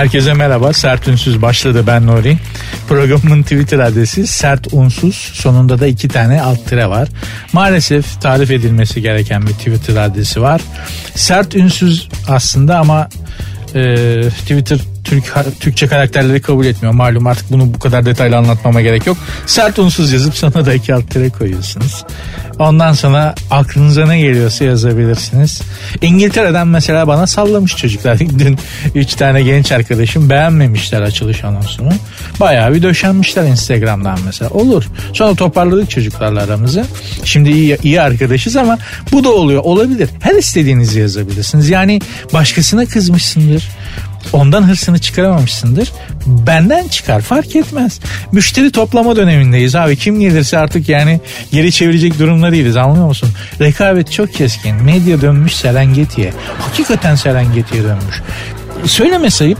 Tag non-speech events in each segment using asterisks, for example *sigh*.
Herkese merhaba. Sert Ünsüz başladı ben Nuri. Programın Twitter adresi sert unsuz. Sonunda da iki tane alt tire var. Maalesef tarif edilmesi gereken bir Twitter adresi var. Sert Ünsüz aslında ama e, Twitter Türk Türkçe karakterleri kabul etmiyor. Malum artık bunu bu kadar detaylı anlatmama gerek yok. Sert unsuz yazıp sonra da iki alt tere koyuyorsunuz. Ondan sonra aklınıza ne geliyorsa yazabilirsiniz. İngiltere'den mesela bana sallamış çocuklar. *laughs* Dün üç tane genç arkadaşım beğenmemişler açılış anonsunu. Bayağı bir döşenmişler Instagram'dan mesela. Olur. Sonra toparladık çocuklarla aramızı. Şimdi iyi, iyi arkadaşız ama bu da oluyor. Olabilir. Her istediğinizi yazabilirsiniz. Yani başkasına kızmışsındır ondan hırsını çıkaramamışsındır. Benden çıkar fark etmez. Müşteri toplama dönemindeyiz abi. Kim gelirse artık yani geri çevirecek durumda değiliz anlıyor musun? Rekabet çok keskin. Medya dönmüş Serengeti'ye. Hakikaten Serengeti'ye dönmüş. Söyleme sayıp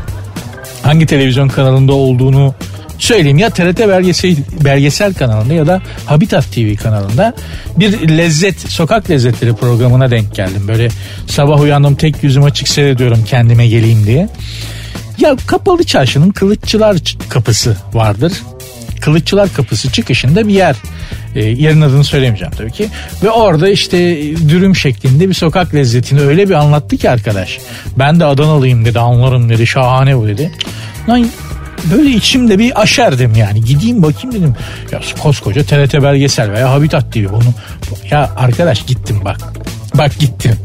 hangi televizyon kanalında olduğunu söyleyeyim ya TRT belgesel, belgesel kanalında ya da Habitat TV kanalında bir lezzet sokak lezzetleri programına denk geldim. Böyle sabah uyandım tek yüzüm açık seyrediyorum kendime geleyim diye. Ya kapalı çarşının kılıççılar kapısı vardır. Kılıççılar kapısı çıkışında bir yer. E, yerin adını söylemeyeceğim tabii ki. Ve orada işte dürüm şeklinde bir sokak lezzetini öyle bir anlattı ki arkadaş. Ben de Adanalıyım dedi anlarım dedi şahane bu dedi. Lan böyle içimde bir aşerdim yani. Gideyim bakayım dedim. Ya koskoca TRT belgesel veya Habitat TV bunu. Ya arkadaş gittim bak. Bak gittim.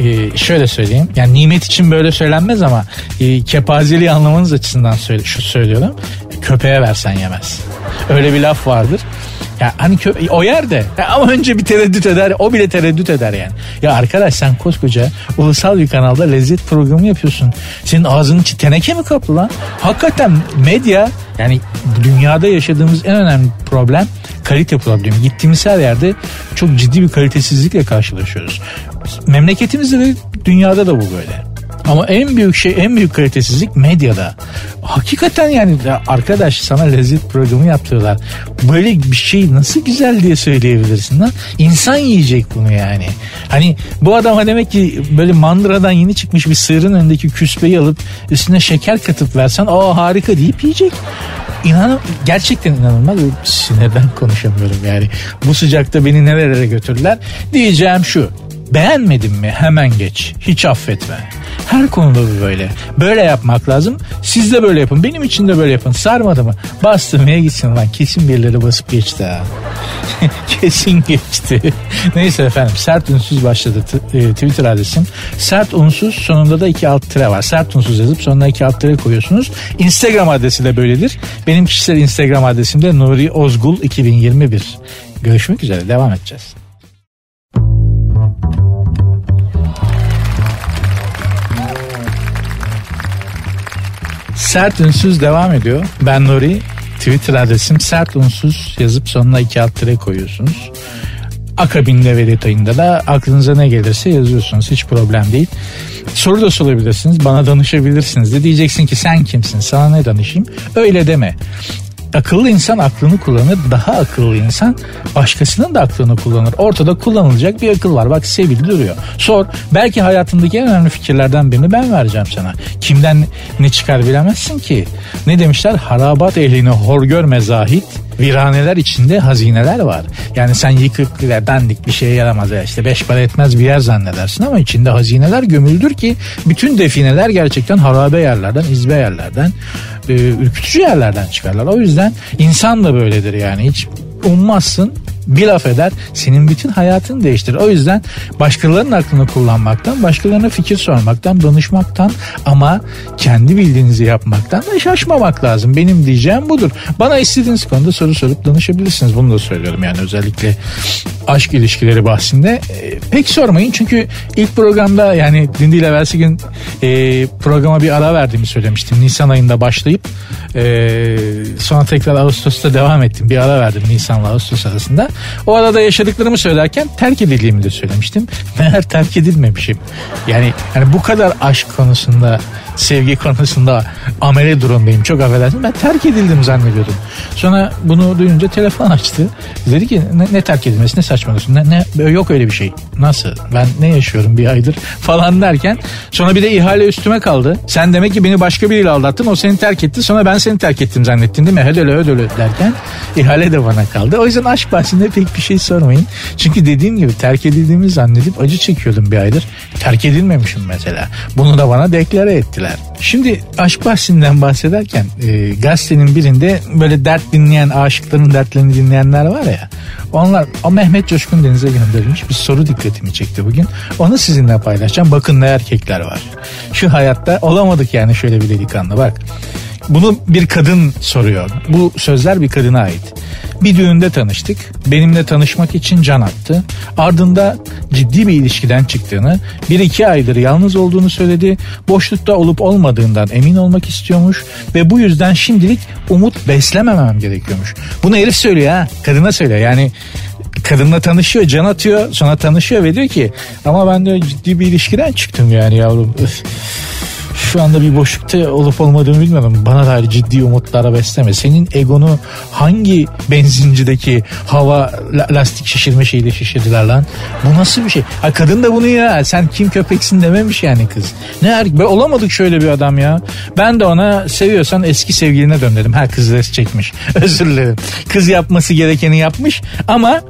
Ee, şöyle söyleyeyim. Yani nimet için böyle söylenmez ama e, kepazeliği anlamanız açısından söyle, şu söylüyorum. Köpeğe versen yemez. Öyle bir laf vardır. Ya hani kö- o yerde ya ama önce bir tereddüt eder o bile tereddüt eder yani. Ya arkadaş sen koskoca ulusal bir kanalda lezzet programı yapıyorsun. Senin ağzının içi teneke mi kaplı lan? Hakikaten medya yani dünyada yaşadığımız en önemli problem kalite problemi. Gittiğimiz her yerde çok ciddi bir kalitesizlikle karşılaşıyoruz. Memleketimizde de dünyada da bu böyle. Ama en büyük şey en büyük kalitesizlik medyada. Hakikaten yani arkadaş sana lezzet programı yaptırıyorlar. Böyle bir şey nasıl güzel diye söyleyebilirsin lan? İnsan yiyecek bunu yani. Hani bu adam demek ki böyle mandıradan yeni çıkmış bir sığırın önündeki küspeyi alıp üstüne şeker katıp versen aa harika deyip yiyecek. İnanın gerçekten inanılmaz. Sinirden konuşamıyorum yani. Bu sıcakta beni nerelere götürdüler? Diyeceğim şu. Beğenmedin mi hemen geç. Hiç affetme. Her konuda bu böyle. Böyle yapmak lazım. Siz de böyle yapın. Benim için de böyle yapın. Sarmadı mı? Bastırmaya gitsin lan. Kesin birileri basıp geçti ha. *laughs* Kesin geçti. *laughs* Neyse efendim. Sert unsuz başladı e, Twitter adresim. Sert unsuz sonunda da iki alt tire var. Sert unsuz yazıp sonuna iki alt tire koyuyorsunuz. Instagram adresi de böyledir. Benim kişisel Instagram adresim de Nuri Ozgul 2021. Görüşmek üzere. Devam edeceğiz. Sert Ünsüz devam ediyor. Ben Nuri. Twitter adresim sert unsuz yazıp sonuna iki alt tire koyuyorsunuz. Akabinde ve detayında da aklınıza ne gelirse yazıyorsunuz. Hiç problem değil. Soru da sorabilirsiniz. Bana danışabilirsiniz de. Diyeceksin ki sen kimsin? Sana ne danışayım? Öyle deme akıllı insan aklını kullanır. Daha akıllı insan başkasının da aklını kullanır. Ortada kullanılacak bir akıl var. Bak sevili duruyor. Sor. Belki hayatındaki en önemli fikirlerden birini ben vereceğim sana. Kimden ne çıkar bilemezsin ki. Ne demişler? Harabat ehlini hor görme zahit. Viraneler içinde hazineler var. Yani sen yıkık dandik bir şeye yaramaz ya işte beş para etmez bir yer zannedersin ama içinde hazineler gömüldür ki bütün defineler gerçekten harabe yerlerden, izbe yerlerden, e, ürkütücü yerlerden çıkarlar. O yüzden insan da böyledir yani hiç ummazsın bir laf eder senin bütün hayatını değiştirir. O yüzden başkalarının aklını kullanmaktan, başkalarına fikir sormaktan, danışmaktan ama kendi bildiğinizi yapmaktan da şaşmamak lazım. Benim diyeceğim budur. Bana istediğiniz konuda soru sorup danışabilirsiniz. Bunu da söylüyorum yani özellikle aşk ilişkileri bahsinde. E, pek sormayın çünkü ilk programda yani dün değil evvelsi gün e, programa bir ara verdiğimi söylemiştim. Nisan ayında başlayıp e, sonra tekrar Ağustos'ta devam ettim. Bir ara verdim Nisan'la Ağustos arasında. O arada yaşadıklarımı söylerken terk edildiğimi de söylemiştim. *laughs* Meğer terk edilmemişim. Yani, yani bu kadar aşk konusunda sevgi konusunda amele durumdayım. Çok affedersin. Ben terk edildim zannediyordum. Sonra bunu duyunca telefon açtı. Dedi ki ne, ne terk edilmesi ne saçmalıyorsun. Ne, ne, yok öyle bir şey. Nasıl? Ben ne yaşıyorum bir aydır *laughs* falan derken sonra bir de ihale üstüme kaldı. Sen demek ki beni başka biriyle aldattın. O seni terk etti. Sonra ben seni terk ettim zannettin değil mi? Ödöle ödöle derken ihale de bana kaldı. O yüzden aşk bahsinde pek bir şey sormayın. Çünkü dediğim gibi terk edildiğimi zannedip acı çekiyordum bir aydır. Terk edilmemişim mesela. Bunu da bana deklare ettiler. Şimdi aşk bahsinden bahsederken e, gazetenin birinde böyle dert dinleyen aşıkların dertlerini dinleyenler var ya onlar o Mehmet Coşkun Deniz'e gönderilmiş bir soru dikkatimi çekti bugün. Onu sizinle paylaşacağım. Bakın ne erkekler var. Şu hayatta olamadık yani şöyle bir delikanlı bak. Bunu bir kadın soruyor. Bu sözler bir kadına ait. Bir düğünde tanıştık. Benimle tanışmak için can attı. Ardında ciddi bir ilişkiden çıktığını, bir iki aydır yalnız olduğunu söyledi. Boşlukta olup olmadığından emin olmak istiyormuş ve bu yüzden şimdilik umut beslememem gerekiyormuş. Bunu herif söylüyor ha. Kadına söylüyor. Yani kadınla tanışıyor, can atıyor, sonra tanışıyor ve diyor ki ama ben de ciddi bir ilişkiden çıktım yani yavrum. Öf şu anda bir boşlukta olup olmadığını bilmiyorum. Bana dair ciddi umutlara besleme. Senin egonu hangi benzincideki hava lastik şişirme şeyiyle şişirdiler lan? Bu nasıl bir şey? Ha kadın da bunu ya sen kim köpeksin dememiş yani kız. Ne er be olamadık şöyle bir adam ya. Ben de ona seviyorsan eski sevgiline dön dedim. Ha kız res çekmiş. *laughs* Özür dilerim. Kız yapması gerekeni yapmış ama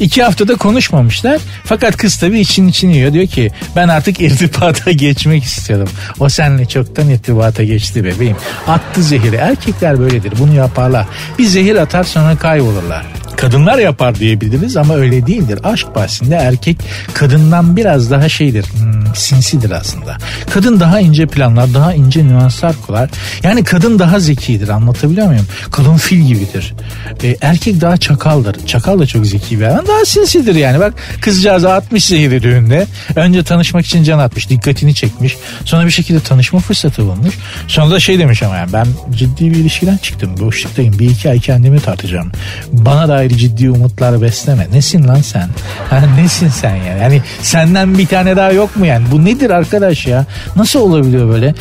iki haftada konuşmamışlar. Fakat kız tabii için için yiyor. Diyor ki ben artık irtibata geçmek istiyorum. O senle çoktan irtibata geçti bebeğim. Attı zehiri. Erkekler böyledir. Bunu yaparlar. Bir zehir atar sonra kaybolurlar kadınlar yapar diyebiliriz ama öyle değildir. Aşk bahsinde erkek kadından biraz daha şeydir hmm, sinsidir aslında. Kadın daha ince planlar daha ince nüanslar kurar. Yani kadın daha zekidir anlatabiliyor muyum? Kadın fil gibidir. E, erkek daha çakaldır. Çakal da çok zeki bir adam. Daha sinsidir yani. Bak kızcağız atmış zehiri düğünde. Önce tanışmak için can atmış. Dikkatini çekmiş. Sonra bir şekilde tanışma fırsatı bulmuş. Sonra da şey demiş ama yani ben ciddi bir ilişkiden çıktım. Boşluktayım. Bir iki ay kendimi tartacağım. Bana dair ciddi umutlar besleme. Nesin lan sen? Ha, nesin sen yani? Yani senden bir tane daha yok mu yani? Bu nedir arkadaş ya? Nasıl olabiliyor böyle?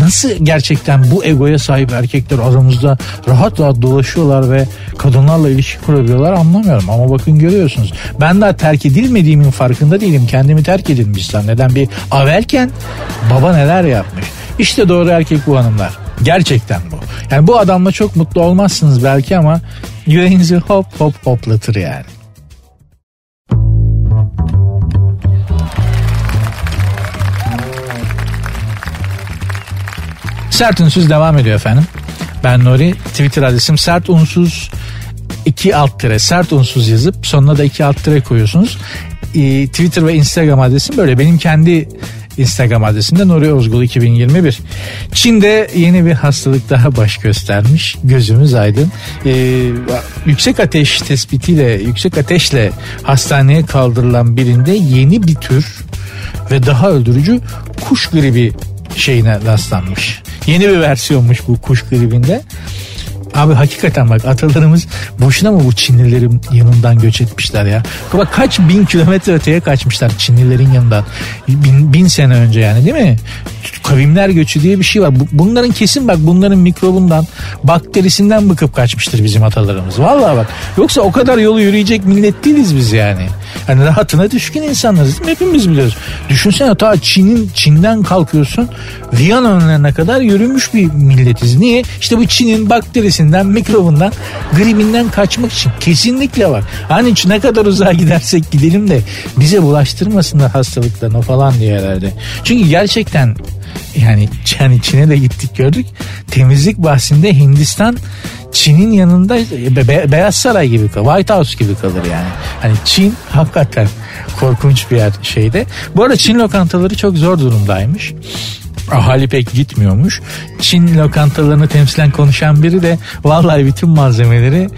Nasıl gerçekten bu egoya sahip erkekler aramızda rahat rahat dolaşıyorlar ve kadınlarla ilişki kurabiliyorlar anlamıyorum. Ama bakın görüyorsunuz. Ben daha terk edilmediğimin farkında değilim. Kendimi terk edilmiş Neden Bir avelken baba neler yapmış. İşte doğru erkek bu hanımlar. Gerçekten bu. Yani bu adamla çok mutlu olmazsınız belki ama yüreğinizi hop hop hoplatır yani. Sert Unsuz devam ediyor efendim. Ben Nuri. Twitter adresim sert unsuz iki alt tire sert unsuz yazıp sonuna da iki alt tire koyuyorsunuz. Ee, Twitter ve Instagram adresim böyle. Benim kendi Instagram adresinde Nuri Ozgul 2021. Çin'de yeni bir hastalık daha baş göstermiş. Gözümüz aydın. Ee, yüksek ateş tespitiyle, yüksek ateşle hastaneye kaldırılan birinde yeni bir tür ve daha öldürücü kuş gribi şeyine rastlanmış. Yeni bir versiyonmuş bu kuş gribinde. Abi hakikaten bak atalarımız boşuna mı bu Çinlilerin yanından göç etmişler ya? Bak kaç bin kilometre öteye kaçmışlar Çinlilerin yanından. Bin, bin sene önce yani değil mi? Kavimler göçü diye bir şey var. Bunların kesin bak bunların mikrobundan, bakterisinden bıkıp kaçmıştır bizim atalarımız. Vallahi bak. Yoksa o kadar yolu yürüyecek millet değiliz biz yani. Hani rahatına düşkün insanlarız değil mi? Hepimiz biliyoruz. Düşünsene ta Çin'in Çin'den kalkıyorsun Viyana önlerine kadar yürümüş bir milletiz. Niye? İşte bu Çin'in bakterisinden, mikrobundan, gribinden kaçmak için. Kesinlikle var. Hani ne kadar uzağa gidersek gidelim de bize bulaştırmasınlar hastalıklarını falan diye herhalde. Çünkü gerçekten yani yani Çin'e de gittik gördük. Temizlik bahsinde Hindistan Çin'in yanında Be- Beyaz Saray gibi kalır. White House gibi kalır yani. Hani Çin hakikaten korkunç bir yer şeyde. Bu arada Çin lokantaları çok zor durumdaymış ahali pek gitmiyormuş. Çin lokantalarını temsilen konuşan biri de vallahi bütün malzemeleri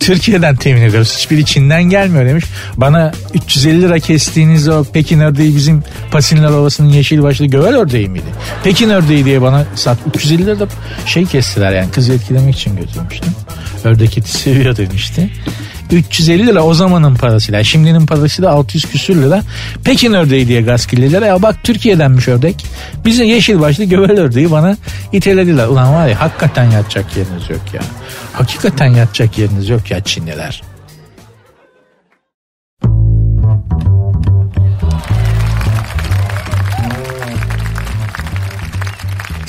Türkiye'den temin ediyoruz. Hiçbiri Çin'den gelmiyor demiş. Bana 350 lira kestiğiniz o Pekin ördeği bizim Pasinler Ovası'nın yeşil başlı gövel ördeği miydi? Pekin ördeği diye bana sat 350 lira da şey kestiler yani kızı etkilemek için götürmüştüm. Ördek eti seviyor demişti. 350 lira o zamanın parasıyla. Şimdinin parası da 600 küsür lira. Pekin ördeği diye gaskillediler. Ya bak Türkiye'denmiş ördek. Bizim yeşil başlı göbel ördeği bana itelediler. Ulan var ya hakikaten yatacak yeriniz yok ya. Hakikaten yatacak yeriniz yok ya Çinliler.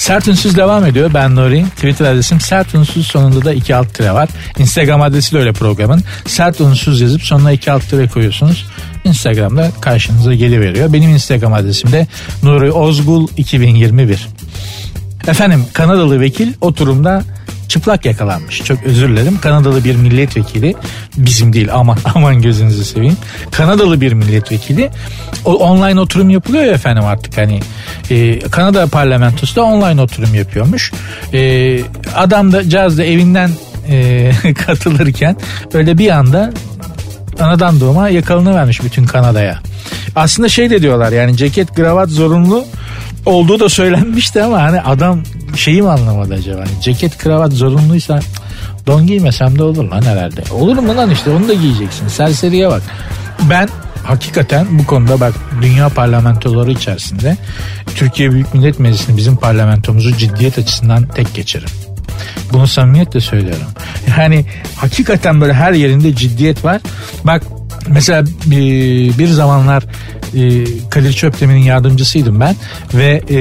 Sert Ünsüz devam ediyor. Ben Nuri. Twitter adresim Sert Ünsüz sonunda da iki alt tire var. Instagram adresi de öyle programın. Sert Ünsüz yazıp sonuna iki alt tire koyuyorsunuz. Instagram'da karşınıza geliveriyor. Benim Instagram adresim de Nuri Ozgul 2021. Efendim Kanadalı vekil oturumda çıplak yakalanmış. Çok özür dilerim. Kanadalı bir milletvekili bizim değil aman *laughs* aman gözünüzü seveyim. Kanadalı bir milletvekili o online oturum yapılıyor ya efendim artık hani e, Kanada parlamentosu da online oturum yapıyormuş. E, adam da caz da evinden e, *laughs* katılırken böyle bir anda anadan doğma yakalanıvermiş bütün Kanada'ya. Aslında şey de diyorlar yani ceket kravat zorunlu olduğu da söylenmişti ama hani adam şeyi mi anlamadı acaba? Hani ceket kravat zorunluysa don giymesem de olur lan herhalde. Olur mu lan işte onu da giyeceksin. Serseriye bak. Ben hakikaten bu konuda bak dünya parlamentoları içerisinde Türkiye Büyük Millet Meclisi'ni bizim parlamentomuzu ciddiyet açısından tek geçerim. Bunu samimiyetle söylüyorum. Yani hakikaten böyle her yerinde ciddiyet var. Bak mesela bir, bir zamanlar e, Kadir Çöpdemir'in yardımcısıydım ben ve e,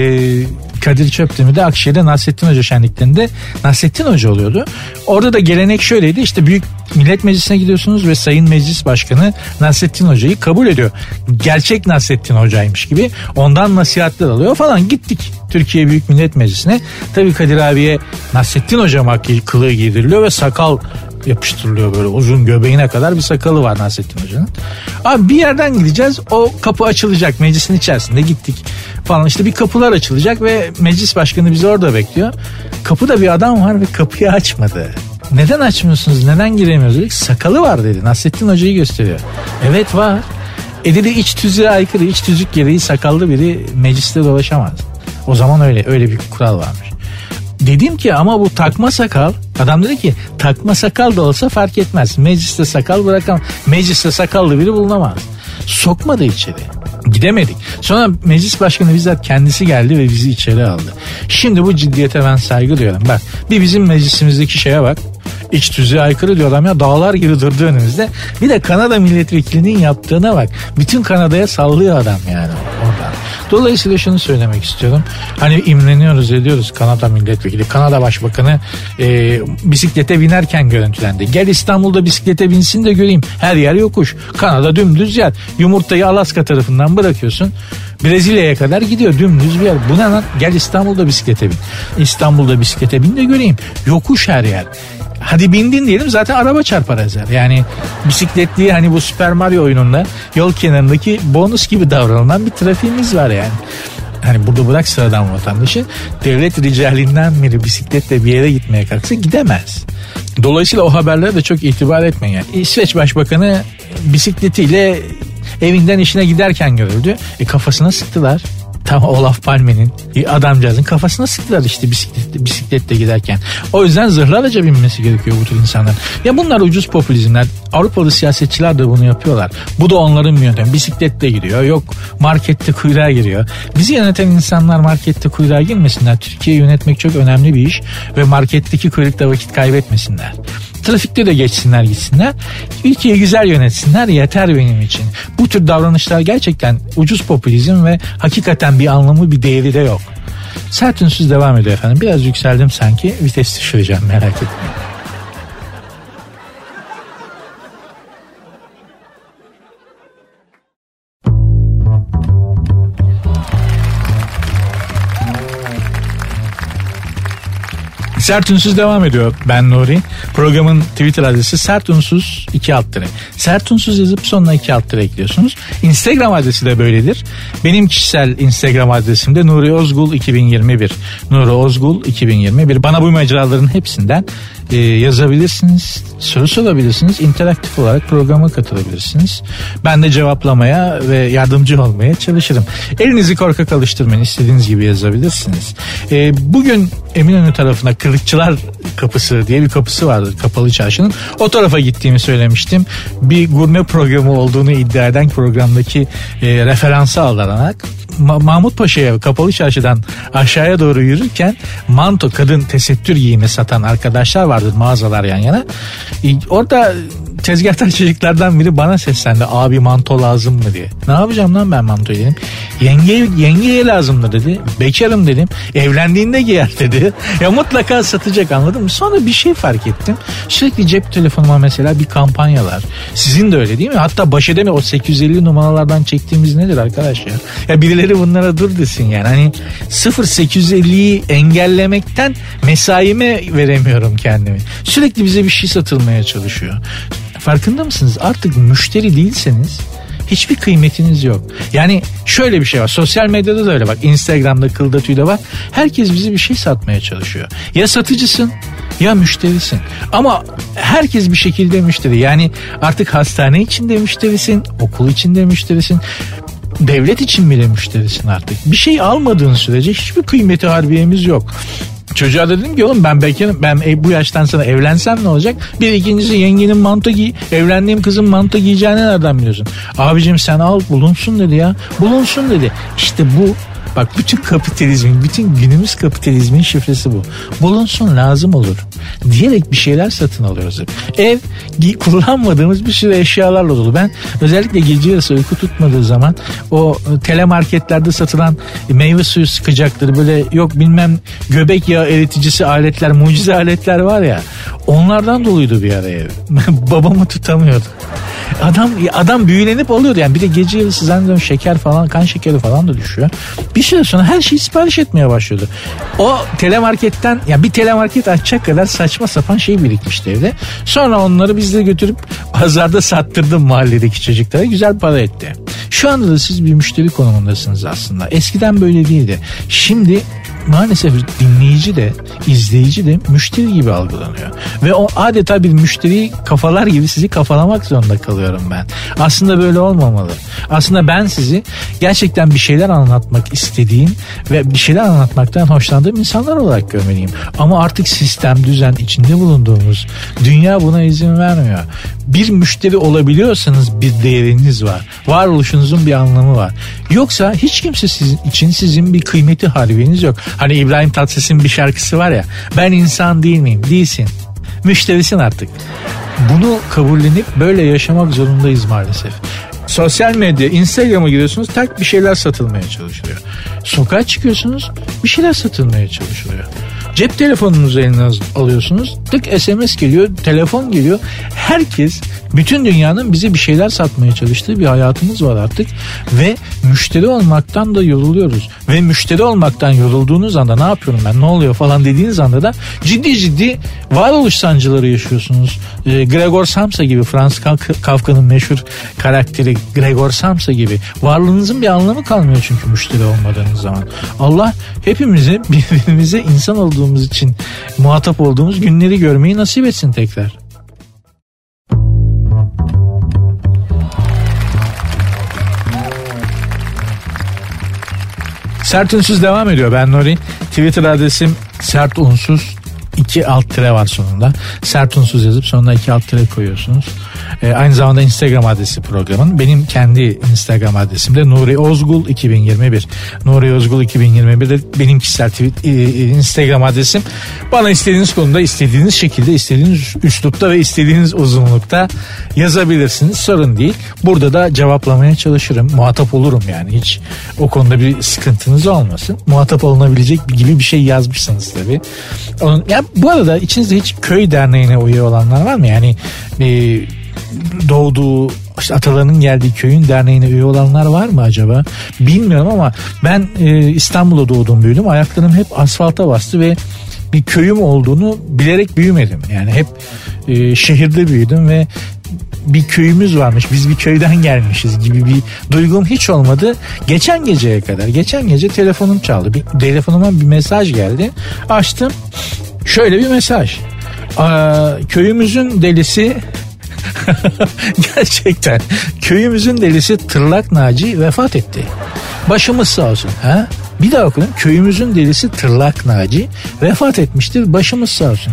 Kadir Çöptemir de Akşehir'de Nasrettin Hoca şenliklerinde Nasrettin Hoca oluyordu. Orada da gelenek şöyleydi işte büyük Millet Meclisi'ne gidiyorsunuz ve Sayın Meclis Başkanı Nasrettin Hoca'yı kabul ediyor. Gerçek Nasrettin Hoca'ymış gibi ondan nasihatler alıyor falan gittik Türkiye Büyük Millet Meclisi'ne. Tabii Kadir abiye Nasrettin Hoca makyajı kılığı giydiriliyor ve sakal yapıştırılıyor böyle uzun göbeğine kadar bir sakalı var Nasrettin Hoca'nın. Abi bir yerden gideceğiz o kapı açılacak meclisin içerisinde gittik falan işte bir kapılar açılacak ve meclis başkanı bizi orada bekliyor. Kapıda bir adam var ve kapıyı açmadı. Neden açmıyorsunuz neden giremiyoruz dedik sakalı var dedi Nasrettin Hoca'yı gösteriyor. Evet var. E dedi iç tüzüğe aykırı iç tüzük gereği sakallı biri mecliste dolaşamaz. O zaman öyle öyle bir kural varmış. Dedim ki ama bu takma sakal adam dedi ki takma sakal da olsa fark etmez. Mecliste sakal bırakamam. Mecliste sakallı biri bulunamaz. Sokmadı içeri. Gidemedik. Sonra meclis başkanı bizzat kendisi geldi ve bizi içeri aldı. Şimdi bu ciddiyete ben saygı duyuyorum. Bak bir bizim meclisimizdeki şeye bak. İç tüzüğe aykırı diyor adam ya dağlar gibi durdu önümüzde. Bir de Kanada milletvekilinin yaptığına bak. Bütün Kanada'ya sallıyor adam yani oradan. Dolayısıyla şunu söylemek istiyorum. Hani imreniyoruz ediyoruz Kanada milletvekili. Kanada başbakanı e, bisiklete binerken görüntülendi. Gel İstanbul'da bisiklete binsin de göreyim. Her yer yokuş. Kanada dümdüz yer. Yumurtayı Alaska tarafından bırakıyorsun. Brezilya'ya kadar gidiyor dümdüz bir yer. Bu ne lan? Gel İstanbul'da bisiklete bin. İstanbul'da bisiklete bin de göreyim. Yokuş her yer hadi bindin diyelim zaten araba çarpar ezer. Yani bisikletli hani bu Super Mario oyununda yol kenarındaki bonus gibi davranılan bir trafiğimiz var yani. Hani burada bırak sıradan vatandaşı devlet ricalinden biri bisikletle bir yere gitmeye kalksa gidemez. Dolayısıyla o haberlere de çok itibar etmeyin. Yani. İsveç Başbakanı bisikletiyle evinden işine giderken görüldü. E kafasına sıktılar. Tam Olaf Palme'nin adamcağızın kafasına sıktılar işte bisikletle, bisikletle giderken. O yüzden zırhlarca binmesi gerekiyor bu tür insanlar. Ya bunlar ucuz popülizmler. Avrupalı siyasetçiler de bunu yapıyorlar. Bu da onların bir yöntemi. Bisikletle giriyor. Yok markette kuyruğa giriyor. Bizi yöneten insanlar markette kuyruğa girmesinler. Türkiye'yi yönetmek çok önemli bir iş. Ve marketteki kuyrukta vakit kaybetmesinler. Trafikte de geçsinler gitsinler. Ülkeyi güzel yönetsinler yeter benim için. Bu tür davranışlar gerçekten ucuz popülizm ve hakikaten bir anlamı bir değeri de yok. Sert devam ediyor efendim. Biraz yükseldim sanki. Vites düşüreceğim merak etmeyin. Sert Unsuz devam ediyor. Ben Nuri. Programın Twitter adresi Sert Unsuz 2 alt tire. Sert Unsuz yazıp sonuna 2 alt tire ekliyorsunuz. Instagram adresi de böyledir. Benim kişisel Instagram adresim de Nuri Ozgul 2021. Nuri Ozgul 2021. Bana bu mecraların hepsinden e, yazabilirsiniz. Soru sorabilirsiniz. interaktif olarak programa katılabilirsiniz. Ben de cevaplamaya ve yardımcı olmaya çalışırım. Elinizi korkak alıştırmayın. istediğiniz gibi yazabilirsiniz. E, bugün Eminönü tarafına Kırıkçılar Kapısı diye bir kapısı vardı kapalı çarşının. O tarafa gittiğimi söylemiştim. Bir gurme programı olduğunu iddia eden programdaki e, referansı alarak Ma- Mahmut Paşa'ya kapalı çarşıdan aşağıya doğru yürürken manto kadın tesettür giyimi satan arkadaşlar vardır mağazalar yan yana. E, orada tezgahtar çocuklardan biri bana seslendi abi manto lazım mı diye. Ne yapacağım lan ben manto dedim. Yenge, yengeye lazım mı dedi. Bekarım dedim. Evlendiğinde giyer dedi. Ya mutlaka satacak anladın mı? Sonra bir şey fark ettim. Sürekli cep telefonuma mesela bir kampanyalar. Sizin de öyle değil mi? Hatta baş edeme o 850 numaralardan çektiğimiz nedir arkadaş ya? Ya birileri bunlara dur desin yani. Hani 0850'yi engellemekten mesaime veremiyorum kendimi. Sürekli bize bir şey satılmaya çalışıyor. Farkında mısınız? Artık müşteri değilseniz hiçbir kıymetiniz yok. Yani şöyle bir şey var. Sosyal medyada da öyle bak. Instagram'da kılda tüyde var. Herkes bize bir şey satmaya çalışıyor. Ya satıcısın ya müşterisin. Ama herkes bir şekilde müşteri. Yani artık hastane için de müşterisin, okul için de müşterisin devlet için bile müşterisin artık. Bir şey almadığın sürece hiçbir kıymeti harbiyemiz yok. Çocuğa dedim ki oğlum ben bekarım ben e, bu yaştan sonra evlensem ne olacak? Bir ikincisi yengenin manto giy evlendiğim kızın manto giyeceğini nereden biliyorsun? Abicim sen al bulunsun dedi ya bulunsun dedi. İşte bu Bak bütün kapitalizmin, bütün günümüz kapitalizmin şifresi bu. Bulunsun lazım olur. Diyerek bir şeyler satın alıyoruz. Ev kullanmadığımız bir sürü eşyalarla dolu. Ben özellikle gece yarısı uyku tutmadığı zaman o telemarketlerde satılan meyve suyu sıkacakları böyle yok bilmem göbek yağı eriticisi aletler, mucize aletler var ya. Onlardan doluydu bir ara ev. *laughs* Babamı tutamıyordu. Adam adam büyülenip oluyordu yani bir de gece yarısı zannediyorum şeker falan kan şekeri falan da düşüyor. Bir süre sonra her şeyi sipariş etmeye başlıyordu. O telemarketten ya bir telemarket açacak kadar saçma sapan şey birikmişti evde. Sonra onları biz de götürüp pazarda sattırdım mahalledeki çocuklara güzel para etti. Şu anda da siz bir müşteri konumundasınız aslında. Eskiden böyle değildi. Şimdi maalesef dinleyici de izleyici de müşteri gibi algılanıyor. Ve o adeta bir müşteri kafalar gibi sizi kafalamak zorunda kalıyorum ben. Aslında böyle olmamalı. Aslında ben sizi gerçekten bir şeyler anlatmak istediğim ve bir şeyler anlatmaktan hoşlandığım insanlar olarak görmeliyim. Ama artık sistem, düzen içinde bulunduğumuz dünya buna izin vermiyor. Bir müşteri olabiliyorsanız bir değeriniz var. Varoluşunuzun bir anlamı var. Yoksa hiç kimse sizin için sizin bir kıymeti harbiyeniz yok. Hani İbrahim Tatlıses'in bir şarkısı var ya. Ben insan değil miyim? Değilsin. Müşterisin artık. Bunu kabullenip böyle yaşamak zorundayız maalesef. Sosyal medya, Instagram'a giriyorsunuz tak bir şeyler satılmaya çalışılıyor. Sokağa çıkıyorsunuz bir şeyler satılmaya çalışılıyor. Cep telefonunuzu eline alıyorsunuz. Tık SMS geliyor, telefon geliyor. Herkes bütün dünyanın bize bir şeyler satmaya çalıştığı bir hayatımız var artık. Ve müşteri olmaktan da yoruluyoruz. Ve müşteri olmaktan yorulduğunuz anda ne yapıyorum ben ne oluyor falan dediğiniz anda da ciddi ciddi varoluş sancıları yaşıyorsunuz. Ee, Gregor Samsa gibi Frans Kafka'nın meşhur karakteri Gregor Samsa gibi. Varlığınızın bir anlamı kalmıyor çünkü müşteri olmadığınız zaman. Allah hepimize *laughs* birbirimize insan olduğumuz için muhatap olduğumuz günleri görmeyi nasip etsin tekrar. Sert Unsuz devam ediyor. Ben Nuri. Twitter adresim sert unsuz iki alt tire var sonunda. Sert unsuz yazıp sonuna iki alt tire koyuyorsunuz. E, aynı zamanda Instagram adresi programın. Benim kendi Instagram adresim de Nuri Ozgul 2021. Nuri Ozgul 2021 de benim kişisel tweet, e, e, Instagram adresim. Bana istediğiniz konuda, istediğiniz şekilde, istediğiniz üslupta ve istediğiniz uzunlukta yazabilirsiniz. Sorun değil. Burada da cevaplamaya çalışırım. Muhatap olurum yani. Hiç o konuda bir sıkıntınız olmasın. Muhatap olunabilecek gibi bir şey yazmışsınız tabii. Onun, ya bu arada içinizde hiç köy derneğine üye olanlar var mı? Yani e, doğduğu işte atalarının geldiği köyün derneğine üye olanlar var mı acaba? Bilmiyorum ama ben e, İstanbul'da doğdum büyüdüm. Ayaklarım hep asfalta bastı ve bir köyüm olduğunu bilerek büyümedim. Yani hep e, şehirde büyüdüm ve bir köyümüz varmış biz bir köyden gelmişiz gibi bir duygum hiç olmadı. Geçen geceye kadar geçen gece telefonum çaldı. Bir, telefonuma bir mesaj geldi. Açtım şöyle bir mesaj. Köyümüzün delisi *laughs* Gerçekten köyümüzün delisi Tırlak Naci vefat etti. Başımız sağ olsun. Ha? Bir daha okudum. Köyümüzün delisi Tırlak Naci vefat etmiştir. Başımız sağ olsun.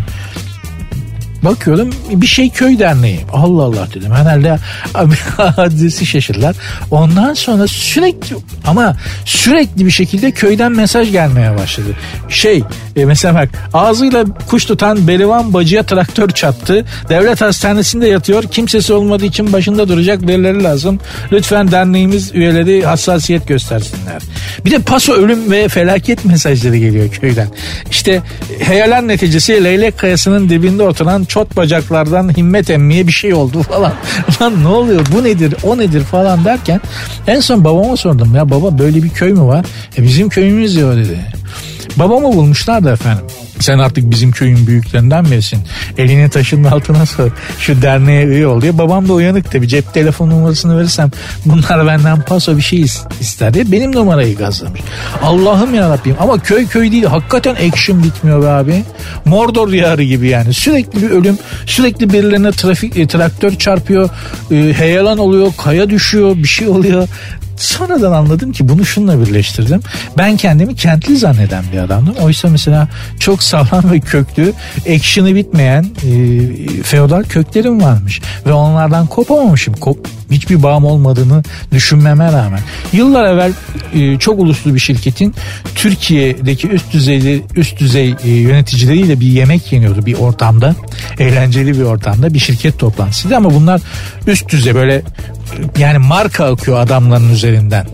Bakıyorum bir şey köy derneği. Allah Allah dedim. Herhalde *laughs* adresi şaşırdılar. Ondan sonra sürekli ama sürekli bir şekilde köyden mesaj gelmeye başladı. Şey e, mesela bak ağzıyla kuş tutan Berivan bacıya traktör çattı. Devlet hastanesinde yatıyor. Kimsesi olmadığı için başında duracak birileri lazım. Lütfen derneğimiz üyeleri hassasiyet göstersinler. Bir de paso ölüm ve felaket mesajları geliyor köyden. İşte heyelan neticesi Leylek Kayası'nın dibinde oturan çot bacaklardan himmet emmeye bir şey oldu falan. *laughs* Lan ne oluyor bu nedir o nedir falan derken en son babama sordum ya baba böyle bir köy mü var? E bizim köyümüz diyor dedi. Babamı bulmuşlar da efendim. Sen artık bizim köyün büyüklerinden birisin. Elini taşın altına sor. Şu derneğe üye ol diye. Babam da uyanık tabii. Cep telefon numarasını verirsem bunlar benden paso bir şey ister diye. Benim numarayı gazlamış. Allah'ım ya Rabbim. Ama köy köy değil. Hakikaten action bitmiyor be abi. Mordor diyarı gibi yani. Sürekli bir ölüm. Sürekli birilerine trafik, e, traktör çarpıyor. E, heyelan oluyor. Kaya düşüyor. Bir şey oluyor. Sonradan anladım ki bunu şununla birleştirdim. Ben kendimi kentli zanneden bir adamdım. Oysa mesela çok sağlam ve köklü, action'ı bitmeyen e, feodal köklerim varmış. Ve onlardan kopamamışım. Kop, hiçbir bağım olmadığını düşünmeme rağmen. Yıllar evvel e, çok uluslu bir şirketin Türkiye'deki üst düzeyli üst düzey e, yöneticileriyle bir yemek yeniyordu bir ortamda. Eğlenceli bir ortamda bir şirket toplantısıydı ama bunlar üst düzey böyle yani marka akıyor adamların üzerinden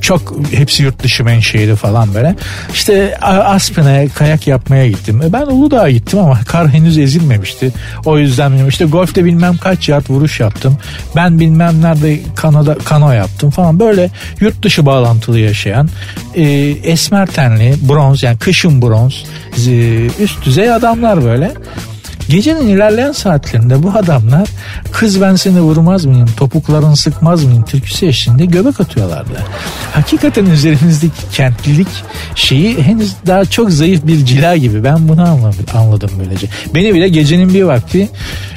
çok hepsi yurt dışı menşeili falan böyle. İşte Aspen'e kayak yapmaya gittim. E, ben Uludağ'a gittim ama kar henüz ezilmemişti. O yüzden bilmiyorum. İşte golfte bilmem kaç yard vuruş yaptım. Ben bilmem nerede kanoda, kano yaptım falan. Böyle yurt dışı bağlantılı yaşayan e, esmer tenli bronz yani kışın bronz e, üst düzey adamlar böyle. Gecenin ilerleyen saatlerinde bu adamlar kız ben seni vurmaz mıyım, topuklarını sıkmaz mıyım türküsü eşliğinde göbek atıyorlardı. Hakikaten üzerimizdeki kentlilik şeyi henüz daha çok zayıf bir cila gibi. Ben bunu anladım böylece. Beni bile gecenin bir vakti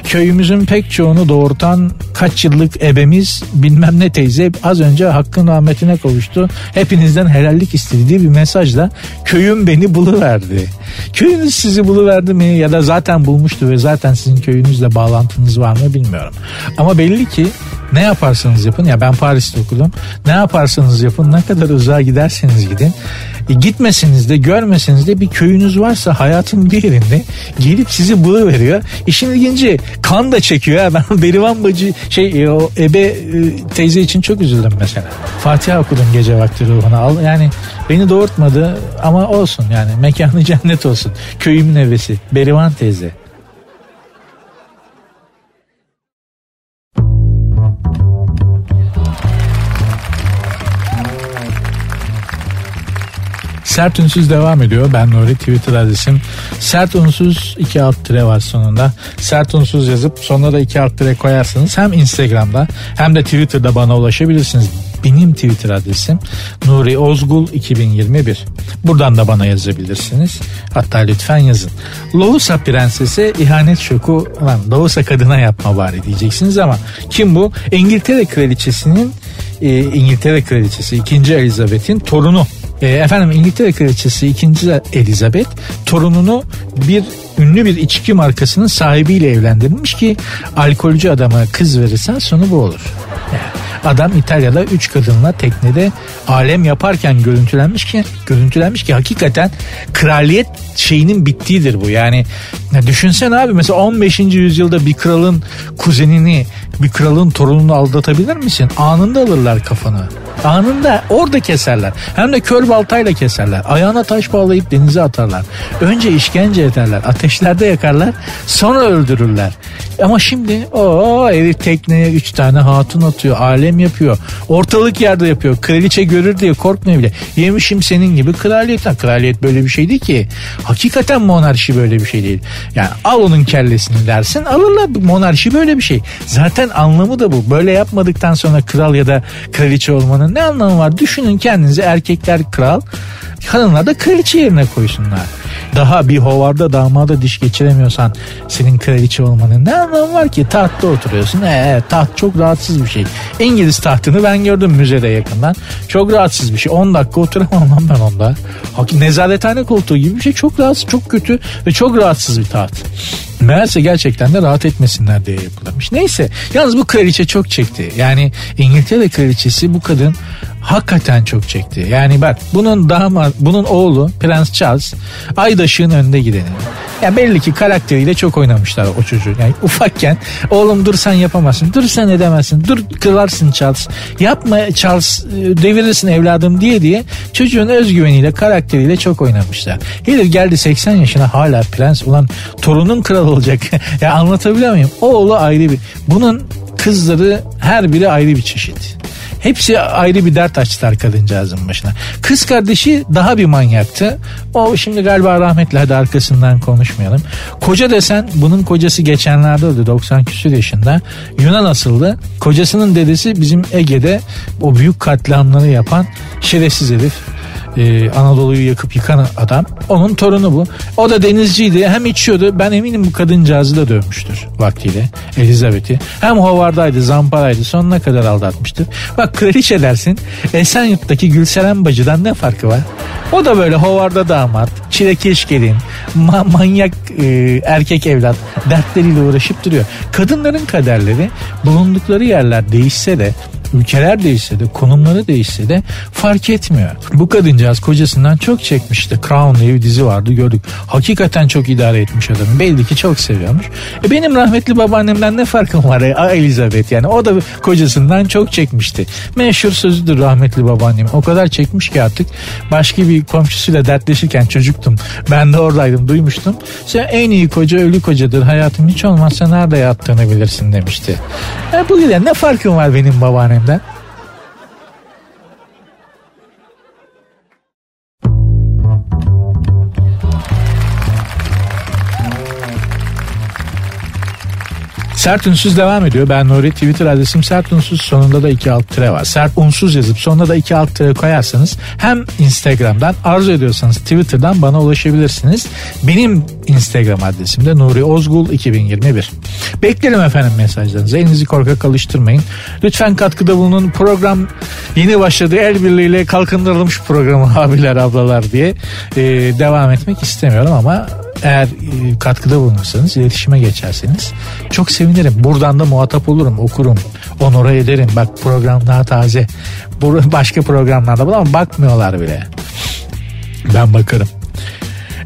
köyümüzün pek çoğunu doğurtan kaç yıllık ebemiz bilmem ne teyze az önce hakkın rahmetine kavuştu. Hepinizden helallik istediği bir mesajla köyüm beni buluverdi. Köyünüz sizi buluverdi mi ya da zaten bulmuştu ve zaten sizin köyünüzle bağlantınız var mı bilmiyorum. Ama belli ki ne yaparsanız yapın ya ben Paris'te okudum. Ne yaparsanız yapın ne kadar uzağa giderseniz gidin. E, gitmeseniz de görmeseniz de bir köyünüz varsa hayatın bir yerinde gelip sizi buluveriyor. İşin ilginci kan da çekiyor. Ya. *laughs* Ben Berivan Bacı şey e, o ebe e, teyze için çok üzüldüm mesela. Fatiha okudum gece vakti ruhuna. Al, yani beni doğurtmadı ama olsun yani mekanı *laughs* cennet olsun. Köyümün evesi Berivan teyze. Sert Unsuz devam ediyor. Ben Nuri Twitter adresim. Sert Unsuz 2 alt tire var sonunda. Sert Unsuz yazıp sonuna da 2 alt tire koyarsanız hem Instagram'da hem de Twitter'da bana ulaşabilirsiniz. Benim Twitter adresim Nuri Ozgul 2021. Buradan da bana yazabilirsiniz. Hatta lütfen yazın. Lohusa prensesi ihanet şoku lan Lohusa kadına yapma bari diyeceksiniz ama kim bu? İngiltere kraliçesinin e, İngiltere kraliçesi 2. Elizabeth'in torunu e, efendim İngiltere Kraliçesi 2. Elizabeth torununu bir ünlü bir içki markasının sahibiyle evlendirmiş ki alkolcü adama kız verirsen sonu bu olur. Yani Adam İtalya'da 3 kadınla teknede alem yaparken görüntülenmiş ki görüntülenmiş ki hakikaten kraliyet şeyinin bittiğidir bu. Yani ya düşünsen abi mesela 15. yüzyılda bir kralın kuzenini bir kralın torununu aldatabilir misin? Anında alırlar kafanı. Anında orada keserler. Hem de kör baltayla keserler. Ayağına taş bağlayıp denize atarlar. Önce işkence ederler. Ateşlerde yakarlar. Sonra öldürürler. Ama şimdi o evi tekneye üç tane hatun atıyor. Alem yapıyor. Ortalık yerde yapıyor. Kraliçe görür diye korkmuyor bile. Yemişim senin gibi kraliyetten. Kraliyet böyle bir şey değil ki. Hakikaten monarşi böyle bir şey değil. Yani al onun kellesini dersin alırlar. Monarşi böyle bir şey. Zaten anlamı da bu. Böyle yapmadıktan sonra kral ya da kraliçe olmanın ne anlamı var? Düşünün kendinizi erkekler kral, kadınlar da kraliçe yerine koysunlar. Daha bir hovarda damada diş geçiremiyorsan senin kraliçe olmanın ne anlamı var ki? Tahtta oturuyorsun. Ee, taht çok rahatsız bir şey. İngiliz tahtını ben gördüm müzede yakından. Çok rahatsız bir şey. 10 dakika oturamam lan ben onda. Nezarethane koltuğu gibi bir şey çok rahatsız, çok kötü ve çok rahatsız bir taht. Meğerse gerçekten de rahat etmesinler diye yapılmış. Neyse yalnız bu kraliçe çok çekti. Yani İngiltere kraliçesi bu kadın hakikaten çok çekti. Yani bak bunun damat, bunun oğlu Prens Charles Aydaş'ın önünde gideni. Ya belli ki karakteriyle çok oynamışlar o çocuğu. Yani ufakken oğlum dur sen yapamazsın. Dur sen edemezsin. Dur kılarsın Charles. Yapma Charles devirirsin evladım diye diye çocuğun özgüveniyle karakteriyle çok oynamışlar. Herif geldi 80 yaşına hala prens ulan torunun kral olacak. *laughs* ya anlatabiliyor muyum? Oğlu ayrı bir. Bunun kızları her biri ayrı bir çeşit. Hepsi ayrı bir dert açtılar kadıncağızın başına. Kız kardeşi daha bir manyaktı. O şimdi galiba rahmetli hadi arkasından konuşmayalım. Koca desen bunun kocası geçenlerde öldü 90 küsur yaşında. Yunan asıldı. Kocasının dedesi bizim Ege'de o büyük katliamları yapan şerefsiz herif e, Anadolu'yu yakıp yıkan adam. Onun torunu bu. O da denizciydi. Hem içiyordu. Ben eminim bu kadıncağızı da dövmüştür vaktiyle. Elizabeth'i. Hem hovardaydı, zamparaydı. Sonuna kadar aldatmıştır. Bak kraliçe dersin. Esenyurt'taki Gülseren Bacı'dan ne farkı var? O da böyle hovarda damat, çilekeş gelin, ma- manyak e, erkek evlat dertleriyle uğraşıp duruyor. Kadınların kaderleri bulundukları yerler değişse de ülkeler değişse de konumları değişse de fark etmiyor. Bu kadıncağız kocasından çok çekmişti. Crown diye bir dizi vardı gördük. Hakikaten çok idare etmiş adam. Belli ki çok seviyormuş. E benim rahmetli babaannemden ne farkım var? E, Elizabeth yani o da kocasından çok çekmişti. Meşhur sözüdür rahmetli babaannem. O kadar çekmiş ki artık başka bir komşusuyla dertleşirken çocuktum. Ben de oradaydım duymuştum. Sen en iyi koca ölü kocadır. Hayatım hiç olmazsa nerede yattığını bilirsin demişti. E bu yüzden ne farkım var benim babaannem да? Sert Unsuz devam ediyor. Ben Nuri. Twitter adresim Sert Unsuz. Sonunda da iki alt tire var. Sert Unsuz yazıp sonuna da iki alt tire koyarsanız hem Instagram'dan arzu ediyorsanız Twitter'dan bana ulaşabilirsiniz. Benim Instagram adresim de Nuri Ozgul 2021. Beklerim efendim mesajlarınızı. Elinizi korkak alıştırmayın. Lütfen katkıda bulunun. Program yeni başladı. El birliğiyle kalkındırılmış programı *laughs* abiler ablalar diye ee, devam etmek istemiyorum ama eğer e, katkıda bulunursanız, iletişime geçerseniz çok sevinirim. Buradan da muhatap olurum, okurum, onora ederim. Bak program daha taze. *laughs* Başka programlarda bu ama bakmıyorlar bile. Ben bakarım.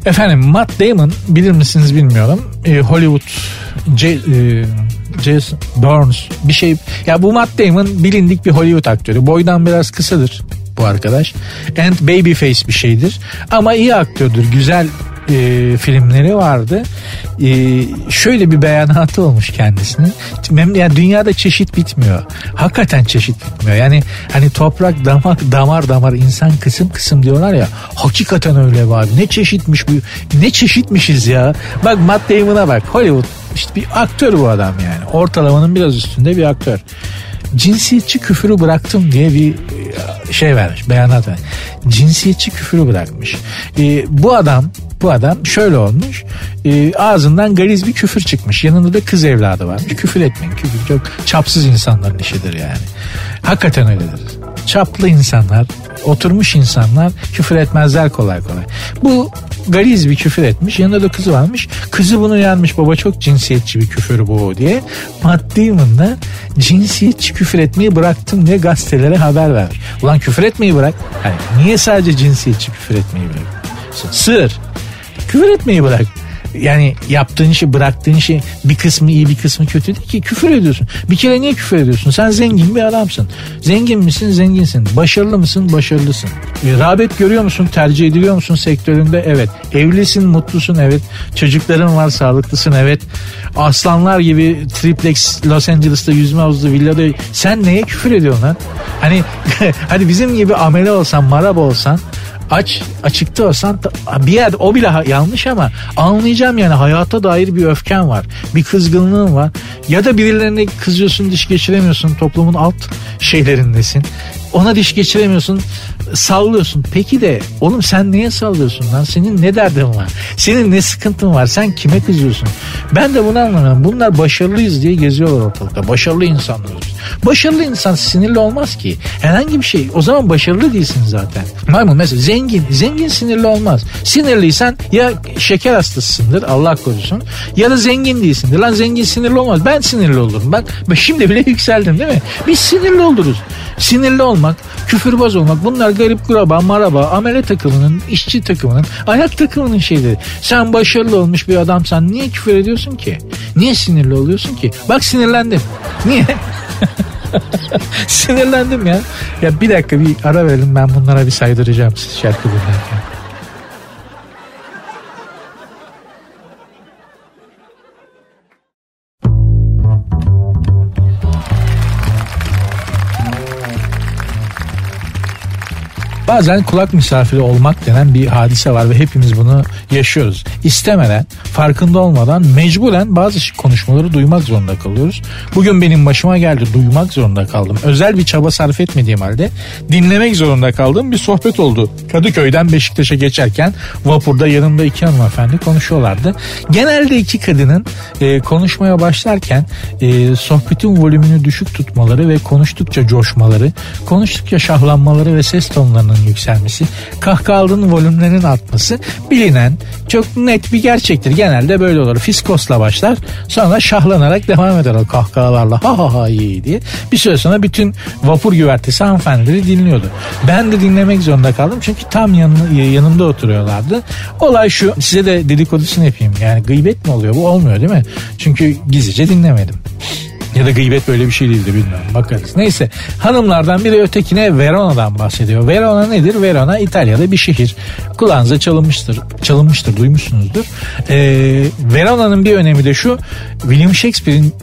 Efendim Matt Damon bilir misiniz bilmiyorum. E, Hollywood C, e, Burns bir şey. Ya bu Matt Damon bilindik bir Hollywood aktörü. Boydan biraz kısadır bu arkadaş. And babyface bir şeydir. Ama iyi aktördür. Güzel e, filmleri vardı. E, şöyle bir beyanatı olmuş kendisinin. Yani dünyada çeşit bitmiyor. Hakikaten çeşit bitmiyor. Yani hani toprak damak damar damar insan kısım kısım diyorlar ya. Hakikaten öyle var. Ne çeşitmiş bu. Ne çeşitmişiz ya. Bak Matt Damon'a bak. Hollywood işte bir aktör bu adam yani. Ortalamanın biraz üstünde bir aktör cinsiyetçi küfürü bıraktım diye bir e, şey vermiş beyanat vermiş. Cinsiyetçi küfürü bırakmış. Ee, bu adam bu adam şöyle olmuş. E, ağzından gariz bir küfür çıkmış. Yanında da kız evladı varmış. Küfür etmeyin. Küfür çok çapsız insanların işidir yani. Hakikaten öyledir. Çaplı insanlar, oturmuş insanlar küfür etmezler kolay kolay. Bu gariz bir küfür etmiş. Yanında da kızı varmış. Kızı bunu yanmış. Baba çok cinsiyetçi bir küfür bu diye. Matt Damon da cinsiyetçi küfür etmeyi bıraktım diye gazetelere haber vermiş. Ulan küfür etmeyi bırak. Yani niye sadece cinsiyetçi küfür etmeyi bırak? Sır. Küfür etmeyi bırak. Yani yaptığın işi bıraktığın işi bir kısmı iyi bir kısmı kötü değil ki küfür ediyorsun. Bir kere niye küfür ediyorsun? Sen zengin bir adamsın. Zengin misin? Zenginsin. Başarılı mısın? Başarılısın. E, rağbet görüyor musun? Tercih ediliyor musun sektöründe? Evet. Evlisin, mutlusun? Evet. Çocukların var, sağlıklısın? Evet. Aslanlar gibi triplex Los Angeles'ta yüzme havuzlu villada sen neye küfür ediyorsun lan? Hani *laughs* hadi bizim gibi amele olsan, maraba olsan aç açıkta olsan bir yer o bile yanlış ama anlayacağım yani hayata dair bir öfken var. Bir kızgınlığın var. Ya da birilerine kızıyorsun diş geçiremiyorsun toplumun alt şeylerindesin. Ona diş geçiremiyorsun sallıyorsun. Peki de oğlum sen niye sallıyorsun lan? Senin ne derdin var? Senin ne sıkıntın var? Sen kime kızıyorsun? Ben de bunu anlamıyorum. Bunlar başarılıyız diye geziyorlar ortalıkta. Başarılı insanlarız. Başarılı insan sinirli olmaz ki. Herhangi bir şey. O zaman başarılı değilsin zaten. Maymun mesela zengin. Zengin sinirli olmaz. Sinirliysen ya şeker hastasısındır Allah korusun ya da zengin değilsindir. Lan zengin sinirli olmaz. Ben sinirli olurum. Bak şimdi bile *laughs* yükseldim değil mi? Biz sinirli oluruz. Sinirli olmak, küfürbaz olmak bunlar garip kuraba, maraba, amele takımının, işçi takımının, ayak takımının şeyleri. Sen başarılı olmuş bir adamsan niye küfür ediyorsun ki? Niye sinirli oluyorsun ki? Bak sinirlendim. Niye? *laughs* Sinirlendim ya. Ya bir dakika bir ara verelim ben bunlara bir saydıracağım siz şarkı dinlerken. Bazen kulak misafiri olmak denen bir hadise var ve hepimiz bunu yaşıyoruz. İstemeden, farkında olmadan mecburen bazı konuşmaları duymak zorunda kalıyoruz. Bugün benim başıma geldi duymak zorunda kaldım. Özel bir çaba sarf etmediğim halde dinlemek zorunda kaldığım bir sohbet oldu. Kadıköy'den Beşiktaş'a geçerken vapurda yanımda iki hanımefendi konuşuyorlardı. Genelde iki kadının e, konuşmaya başlarken e, sohbetin volümünü düşük tutmaları ve konuştukça coşmaları, konuştukça şahlanmaları ve ses tonlarının yükselmesi, kahkahalının volümlerinin artması bilinen çok net bir gerçektir. Genelde böyle olur. Fiskosla başlar sonra şahlanarak devam eder o kahkahalarla ha ha ha iyi diye. Bir süre sonra bütün vapur güvertesi hanımefendileri dinliyordu. Ben de dinlemek zorunda kaldım çünkü tam yanı, yanımda oturuyorlardı. Olay şu size de dedikodusunu yapayım. Yani gıybet mi oluyor? Bu olmuyor değil mi? Çünkü gizlice dinlemedim. Ya da gıybet böyle bir şey değildi bilmiyorum bakarız. Neyse hanımlardan biri ötekine Verona'dan bahsediyor. Verona nedir? Verona İtalya'da bir şehir. Kulağınıza çalınmıştır. Çalınmıştır duymuşsunuzdur. Ee, Verona'nın bir önemi de şu. William Shakespeare'in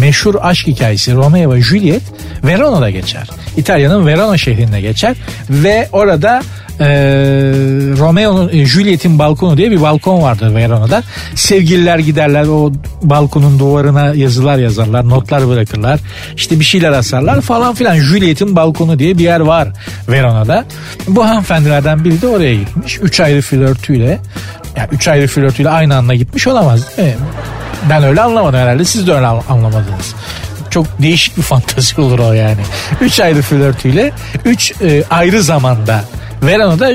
meşhur aşk hikayesi Romeo ve Juliet Verona'da geçer. İtalya'nın Verona şehrinde geçer ve orada e, Romeo'nun e, Juliet'in balkonu diye bir balkon vardır Verona'da. Sevgililer giderler o balkonun duvarına yazılar yazarlar, notlar bırakırlar. İşte bir şeyler asarlar falan filan. Juliet'in balkonu diye bir yer var Verona'da. Bu hanımefendilerden biri de oraya gitmiş. Üç ayrı flörtüyle yani üç ayrı flörtüyle aynı anda gitmiş olamaz değil mi? Ben öyle anlamadım herhalde. Siz de öyle anlamadınız çok değişik bir *laughs* fantezi olur o yani. Üç ayrı flörtüyle üç e, ayrı zamanda Verana'da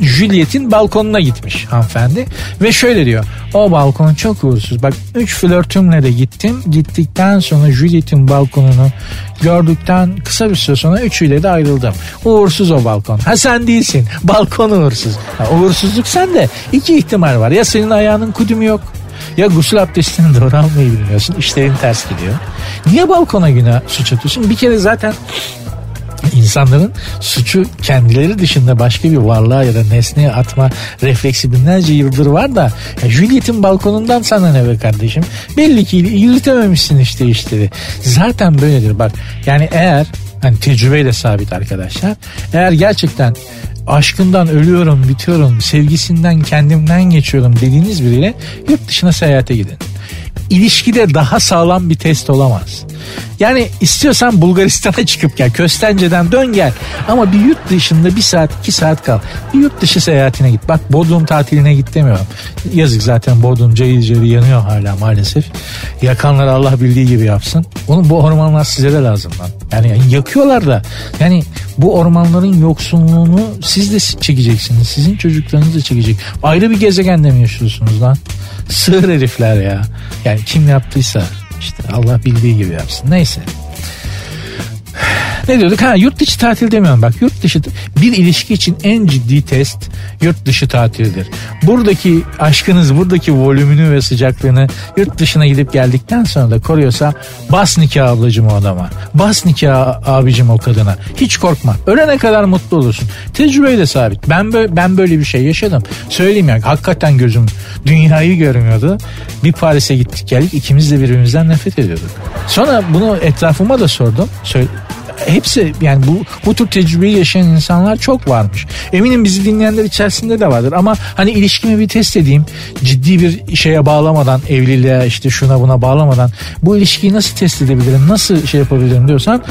Juliet'in balkonuna gitmiş hanımefendi. Ve şöyle diyor o balkon çok uğursuz. Bak 3 flörtümle de gittim. Gittikten sonra Juliet'in balkonunu gördükten kısa bir süre sonra üçüyle de ayrıldım. Uğursuz o balkon. Ha sen değilsin. Balkon uğursuz. Ha, uğursuzluk sende. İki ihtimal var. Ya senin ayağının kudümü yok ya gusül abdestini *laughs* doğru almayı bilmiyorsun. İşlerin ters gidiyor. Niye balkona günah suç atıyorsun? Bir kere zaten insanların suçu kendileri dışında başka bir varlığa ya da nesneye atma refleksi binlerce yıldır var da ya Juliet'in balkonundan sana ne be kardeşim? Belli ki yürütememişsin işte işleri. Zaten böyledir bak. Yani eğer hani tecrübeyle sabit arkadaşlar. Eğer gerçekten aşkından ölüyorum, bitiyorum, sevgisinden kendimden geçiyorum dediğiniz biriyle yurt dışına seyahate gidin. İlişkide daha sağlam bir test olamaz. Yani istiyorsan Bulgaristan'a *laughs* çıkıp gel. Köstence'den dön gel. Ama bir yurt dışında bir saat iki saat kal. Bir yurt dışı seyahatine git. Bak Bodrum tatiline git demiyorum. Yazık zaten Bodrum cayır cayır yanıyor hala maalesef. Yakanlar Allah bildiği gibi yapsın. Onun bu ormanlar size de lazım lan. Yani, yakıyorlar da. Yani bu ormanların yoksunluğunu siz de çekeceksiniz. Sizin çocuklarınız da çekecek. Ayrı bir gezegende mi yaşıyorsunuz lan? Sığır herifler ya. Yani kim yaptıysa işte Allah bildiği gibi yapsın. Neyse. Ne diyorduk? Ha yurt dışı tatil demiyorum bak. Yurt dışı bir ilişki için en ciddi test yurt dışı tatildir. Buradaki aşkınız, buradaki volümünü ve sıcaklığını yurt dışına gidip geldikten sonra da koruyorsa bas nikah ablacım o adama. Bas nikah abicim o kadına. Hiç korkma. Ölene kadar mutlu olursun. Tecrübeyle sabit. Ben böyle, ben böyle bir şey yaşadım. Söyleyeyim ya hakikaten gözüm dünyayı görmüyordu. Bir Paris'e gittik geldik ikimiz de birbirimizden nefret ediyorduk. Sonra bunu etrafıma da sordum. Söyle, hepsi yani bu bu tür tecrübeyi yaşayan insanlar çok varmış. Eminim bizi dinleyenler içerisinde de vardır ama hani ilişkimi bir test edeyim. Ciddi bir şeye bağlamadan evliliğe işte şuna buna bağlamadan bu ilişkiyi nasıl test edebilirim? Nasıl şey yapabilirim diyorsan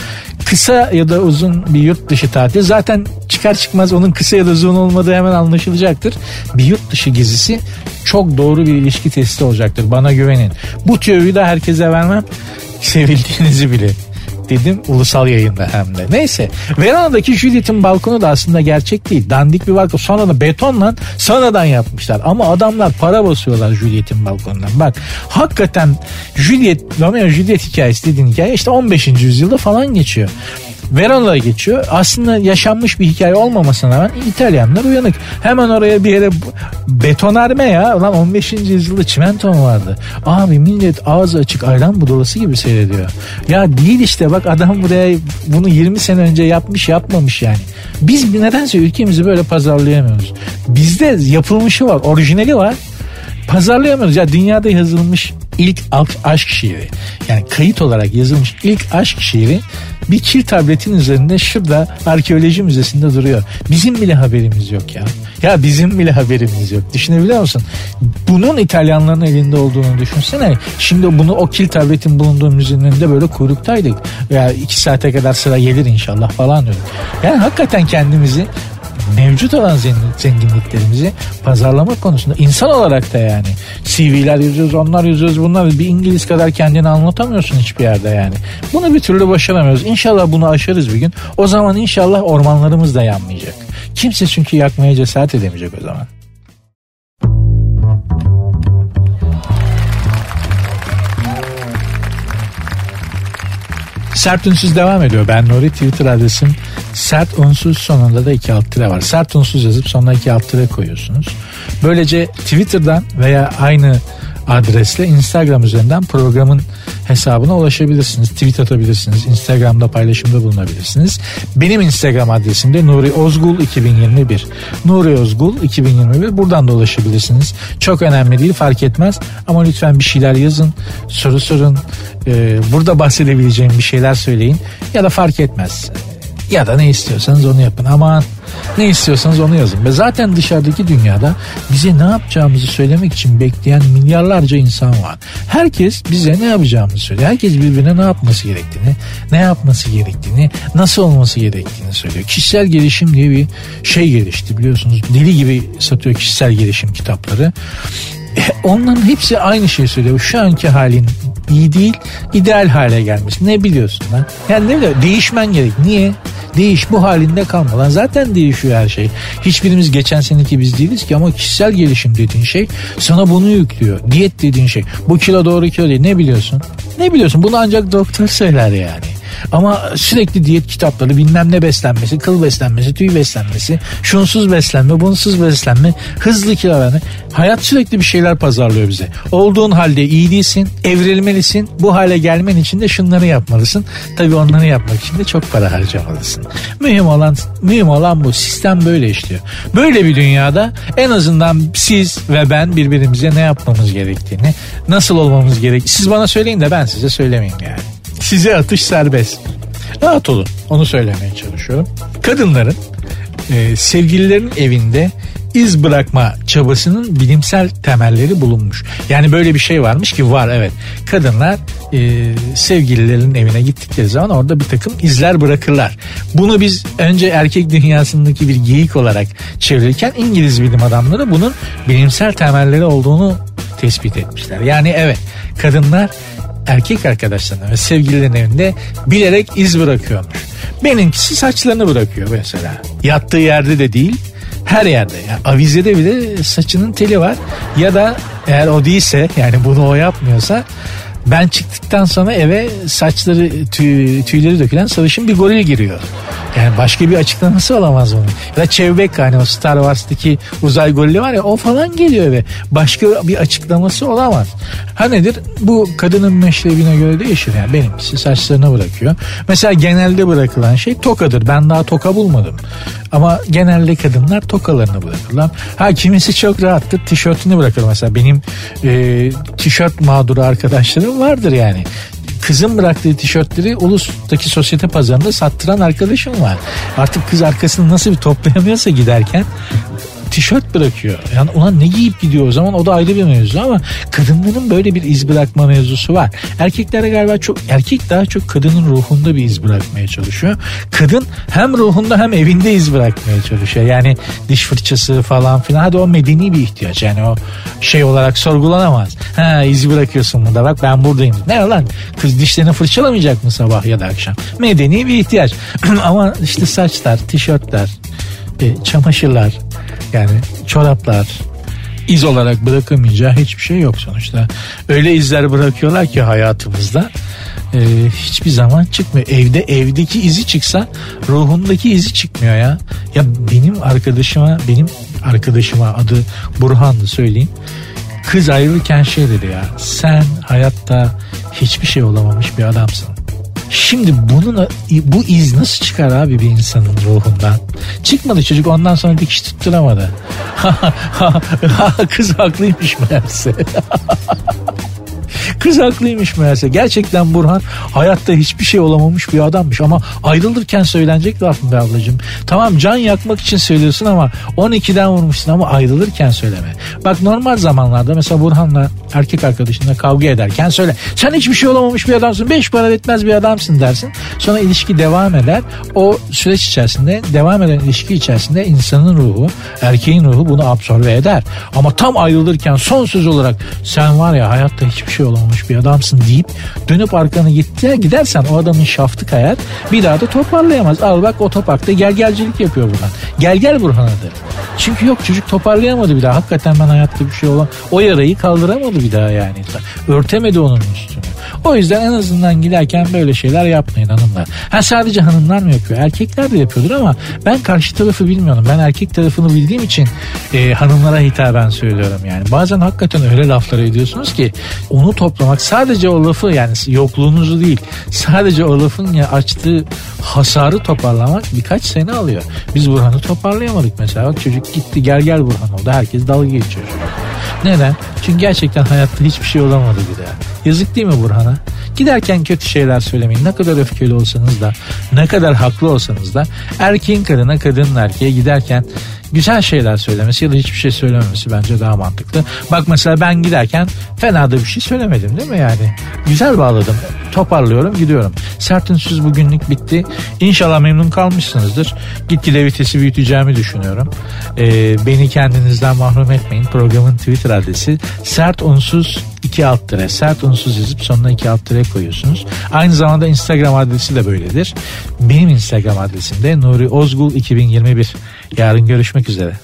kısa ya da uzun bir yurt dışı tatil zaten çıkar çıkmaz onun kısa ya da uzun olmadığı hemen anlaşılacaktır. Bir yurt dışı gezisi çok doğru bir ilişki testi olacaktır. Bana güvenin. Bu tüyoyu da herkese vermem. *laughs* Sevildiğinizi bilin dedim ulusal yayında hem de. Neyse Verona'daki Juliet'in balkonu da aslında gerçek değil. Dandik bir balkon. Sonra da betonla sonradan yapmışlar. Ama adamlar para basıyorlar Juliet'in balkonundan. Bak hakikaten Juliet, Romeo Juliet hikayesi dediğin hikaye işte 15. yüzyılda falan geçiyor. Verona'da geçiyor. Aslında yaşanmış bir hikaye olmamasına rağmen İtalyanlar uyanık. Hemen oraya bir yere betonarme ya. Ulan 15. yüzyılda çimento mu vardı? Abi millet ağzı açık ayran budolası gibi seyrediyor. Ya değil işte bak adam buraya bunu 20 sene önce yapmış yapmamış yani. Biz nedense ülkemizi böyle pazarlayamıyoruz. Bizde yapılmışı var, orijinali var. Pazarlayamıyoruz. Ya dünyada yazılmış ilk aşk şiiri. Yani kayıt olarak yazılmış ilk aşk şiiri bir kil tabletin üzerinde şurada arkeoloji müzesinde duruyor. Bizim bile haberimiz yok ya. Ya bizim bile haberimiz yok. Düşünebiliyor musun? Bunun İtalyanların elinde olduğunu düşünsene. Şimdi bunu o kil tabletin bulunduğu müzenin önünde böyle kuyruktaydık. Veya iki saate kadar sıra gelir inşallah falan diyor. Yani hakikaten kendimizi mevcut olan zenginliklerimizi pazarlama konusunda insan olarak da yani CV'ler yazıyoruz onlar yazıyoruz bunlar bir İngiliz kadar kendini anlatamıyorsun hiçbir yerde yani. Bunu bir türlü başaramıyoruz. İnşallah bunu aşarız bir gün. O zaman inşallah ormanlarımız da yanmayacak. Kimse çünkü yakmaya cesaret edemeyecek o zaman. Sert Ünsüz devam ediyor. Ben Nuri Twitter adresim sert unsuz sonunda da iki alt tire var. Sert unsuz yazıp sonuna iki alt tire koyuyorsunuz. Böylece Twitter'dan veya aynı adresle Instagram üzerinden programın hesabına ulaşabilirsiniz. Tweet atabilirsiniz. Instagram'da paylaşımda bulunabilirsiniz. Benim Instagram adresim de Nuri Ozgul 2021. Nuri Ozgul 2021. Buradan da ulaşabilirsiniz. Çok önemli değil fark etmez. Ama lütfen bir şeyler yazın. Soru sorun. Ee, burada bahsedebileceğim bir şeyler söyleyin. Ya da fark etmez. Ya da ne istiyorsanız onu yapın. Aman ne istiyorsanız onu yazın. Ve zaten dışarıdaki dünyada bize ne yapacağımızı söylemek için bekleyen milyarlarca insan var. Herkes bize ne yapacağımızı söylüyor. Herkes birbirine ne yapması gerektiğini, ne yapması gerektiğini, nasıl olması gerektiğini söylüyor. Kişisel gelişim diye bir şey gelişti biliyorsunuz. Deli gibi satıyor kişisel gelişim kitapları. E, onların hepsi aynı şeyi söylüyor. Şu anki halin iyi değil, ideal hale gelmiş. Ne biliyorsun lan? Yani ne biliyor? Değişmen gerek. Niye? Değiş bu halinde kalma. Lan zaten değişiyor her şey. Hiçbirimiz geçen seneki biz değiliz ki ama kişisel gelişim dediğin şey sana bunu yüklüyor. Diyet dediğin şey. Bu kilo doğru kilo değil. Ne biliyorsun? Ne biliyorsun? Bunu ancak doktor söyler yani. Ama sürekli diyet kitapları bilmem ne beslenmesi, kıl beslenmesi, tüy beslenmesi, şunsuz beslenme, bunsuz beslenme, hızlı kilo verme. Hayat sürekli bir şeyler pazarlıyor bize. Olduğun halde iyi değilsin, evrilmelisin. Bu hale gelmen için de şunları yapmalısın. Tabii onları yapmak için de çok para harcamalısın. Mühim olan mühim olan bu. Sistem böyle işliyor. Böyle bir dünyada en azından siz ve ben birbirimize ne yapmamız gerektiğini, nasıl olmamız gerek. Siz bana söyleyin de ben size söylemeyeyim yani. Size atış serbest. Rahat olun. Onu söylemeye çalışıyorum. Kadınların e, sevgililerin evinde iz bırakma çabasının bilimsel temelleri bulunmuş. Yani böyle bir şey varmış ki var evet. Kadınlar e, sevgililerin evine gittikleri zaman orada bir takım izler bırakırlar. Bunu biz önce erkek dünyasındaki bir geyik olarak çevirirken İngiliz bilim adamları bunun bilimsel temelleri olduğunu tespit etmişler. Yani evet kadınlar erkek arkadaşlarına ve sevgililerin evinde bilerek iz bırakıyormuş. Benimkisi saçlarını bırakıyor mesela. Yattığı yerde de değil her yerde. Yani avizede bile saçının teli var. Ya da eğer o değilse yani bunu o yapmıyorsa ben çıktıktan sonra eve saçları tüy, tüyleri dökülen sarışın bir goril giriyor. Yani başka bir açıklaması olamaz bunun. Ya da Chewbacca hani o Star Wars'taki uzay golü var ya o falan geliyor eve. Başka bir açıklaması olamaz. Ha nedir? Bu kadının meşrebine göre değişir. Yani benimkisi saçlarına bırakıyor. Mesela genelde bırakılan şey tokadır. Ben daha toka bulmadım. Ama genelde kadınlar tokalarını bırakırlar. Ha kimisi çok rahattır tişörtünü bırakır. Mesela benim e, tişört mağduru arkadaşlarım vardır yani kızın bıraktığı tişörtleri Ulus'taki sosyete pazarında sattıran arkadaşım var. Artık kız arkasını nasıl bir toplayamıyorsa giderken tişört bırakıyor. Yani ona ne giyip gidiyor o zaman o da ayrı bir mevzu ama kadınların böyle bir iz bırakma mevzusu var. Erkeklere galiba çok erkek daha çok kadının ruhunda bir iz bırakmaya çalışıyor. Kadın hem ruhunda hem evinde iz bırakmaya çalışıyor. Yani diş fırçası falan filan. Hadi o medeni bir ihtiyaç. Yani o şey olarak sorgulanamaz. Ha izi bırakıyorsun burada bak ben buradayım. Ne lan kız dişlerini fırçalamayacak mı sabah ya da akşam? Medeni bir ihtiyaç. *clears throat* Ama işte saçlar, tişörtler, e, çamaşırlar yani çoraplar iz olarak bırakamayacağı hiçbir şey yok sonuçta. Öyle izler bırakıyorlar ki hayatımızda e, hiçbir zaman çıkmıyor. Evde evdeki izi çıksa ruhundaki izi çıkmıyor ya. Ya benim arkadaşıma benim arkadaşıma adı Burhan'dı söyleyeyim. Kız ayrılırken şey dedi ya sen hayatta hiçbir şey olamamış bir adamsın. Şimdi bunun bu iz nasıl çıkar abi bir insanın ruhundan? Çıkmadı çocuk ondan sonra dikiş tutturamadı. *laughs* Kız haklıymış meğerse. *laughs* Kız haklıymış meğerse. Gerçekten Burhan hayatta hiçbir şey olamamış bir adammış ama ayrılırken söylenecek laf mı be ablacığım? Tamam can yakmak için söylüyorsun ama 12'den vurmuşsun ama ayrılırken söyleme. Bak normal zamanlarda mesela Burhan'la erkek arkadaşınla kavga ederken söyle. Sen hiçbir şey olamamış bir adamsın. Beş para etmez bir adamsın dersin. Sonra ilişki devam eder. O süreç içerisinde devam eden ilişki içerisinde insanın ruhu, erkeğin ruhu bunu absorbe eder. Ama tam ayrılırken son söz olarak sen var ya hayatta hiçbir şey olamamış bir adamsın deyip dönüp arkanı gidersen o adamın şaftı kayar. Bir daha da toparlayamaz. Al bak o topakta gel gelcilik yapıyor Burhan. Gel gel Burhan adı. Çünkü yok çocuk toparlayamadı bir daha. Hakikaten ben hayatta bir şey olan o yarayı kaldıramadı bir daha yani. Örtemedi onun üstünü. O yüzden en azından giderken böyle şeyler yapmayın hanımlar. Ha sadece hanımlar mı yapıyor? Erkekler de yapıyordur ama ben karşı tarafı bilmiyorum. Ben erkek tarafını bildiğim için e, hanımlara hitaben söylüyorum yani. Bazen hakikaten öyle laflar ediyorsunuz ki onu toplamak sadece o lafı yani yokluğunuzu değil sadece o lafın ya açtığı hasarı toparlamak birkaç sene alıyor. Biz Burhan'ı toparlayamadık mesela. Çocuk gitti gel gel Burhan oldu. Herkes dalga geçiyor. Neden? Çünkü gerçekten hayatta hiçbir şey olamadı bir daha. Yazık değil mi Burhan'a? Giderken kötü şeyler söylemeyin. Ne kadar öfkeli olsanız da, ne kadar haklı olsanız da erkeğin kadına, kadının erkeğe giderken güzel şeyler söylemesi ya da hiçbir şey söylememesi bence daha mantıklı. Bak mesela ben giderken fena da bir şey söylemedim değil mi yani? Güzel bağladım. Toparlıyorum gidiyorum. Sert ünsüz bugünlük bitti. İnşallah memnun kalmışsınızdır. Gitgide vitesi büyüteceğimi düşünüyorum. Ee, beni kendinizden mahrum etmeyin. Programın Twitter adresi sert unsuz 2 alt tire sert unsuz yazıp sonuna 2 alt tire koyuyorsunuz. Aynı zamanda Instagram adresi de böyledir. Benim Instagram adresim de Nuri Ozgul 2021. Yarın görüşmek üzere.